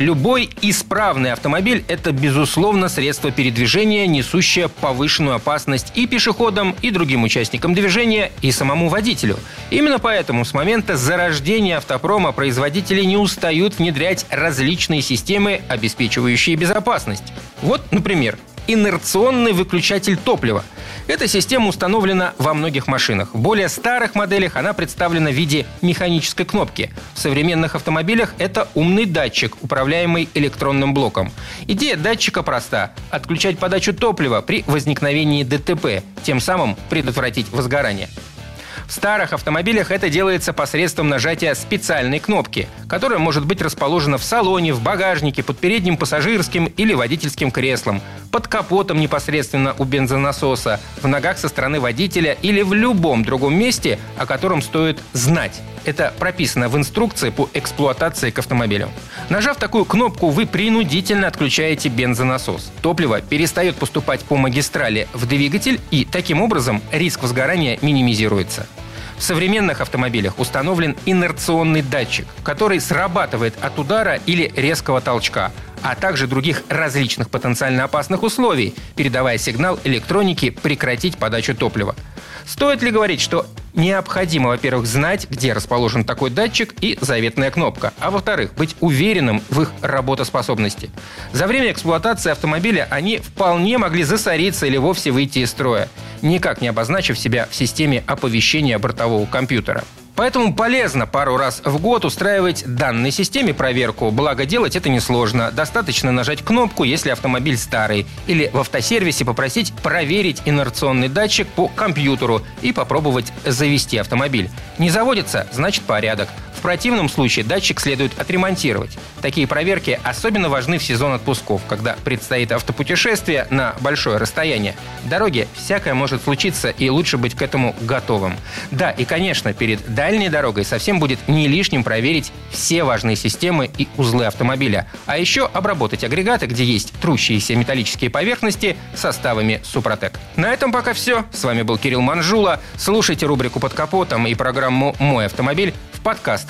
Любой исправный автомобиль – это, безусловно, средство передвижения, несущее повышенную опасность и пешеходам, и другим участникам движения, и самому водителю. Именно поэтому с момента зарождения автопрома производители не устают внедрять различные системы, обеспечивающие безопасность. Вот, например, инерционный выключатель топлива – эта система установлена во многих машинах. В более старых моделях она представлена в виде механической кнопки. В современных автомобилях это умный датчик, управляемый электронным блоком. Идея датчика проста – отключать подачу топлива при возникновении ДТП, тем самым предотвратить возгорание. В старых автомобилях это делается посредством нажатия специальной кнопки, которая может быть расположена в салоне, в багажнике, под передним пассажирским или водительским креслом, под капотом непосредственно у бензонасоса, в ногах со стороны водителя или в любом другом месте, о котором стоит знать. Это прописано в инструкции по эксплуатации к автомобилю. Нажав такую кнопку, вы принудительно отключаете бензонасос. Топливо перестает поступать по магистрали в двигатель, и таким образом риск возгорания минимизируется. В современных автомобилях установлен инерционный датчик, который срабатывает от удара или резкого толчка, а также других различных потенциально опасных условий, передавая сигнал электронике прекратить подачу топлива. Стоит ли говорить, что необходимо, во-первых, знать, где расположен такой датчик и заветная кнопка, а во-вторых, быть уверенным в их работоспособности. За время эксплуатации автомобиля они вполне могли засориться или вовсе выйти из строя, никак не обозначив себя в системе оповещения бортового компьютера. Поэтому полезно пару раз в год устраивать данной системе проверку. Благо делать это несложно. Достаточно нажать кнопку, если автомобиль старый. Или в автосервисе попросить проверить инерционный датчик по компьютеру и попробовать завести автомобиль. Не заводится, значит порядок. В противном случае датчик следует отремонтировать. Такие проверки особенно важны в сезон отпусков, когда предстоит автопутешествие на большое расстояние. В дороге всякое может случиться, и лучше быть к этому готовым. Да, и, конечно, перед дальней дорогой совсем будет не лишним проверить все важные системы и узлы автомобиля, а еще обработать агрегаты, где есть трущиеся металлические поверхности, составами Супротек. На этом пока все. С вами был Кирилл Манжула. Слушайте рубрику «Под капотом» и программу «Мой автомобиль» в подкастах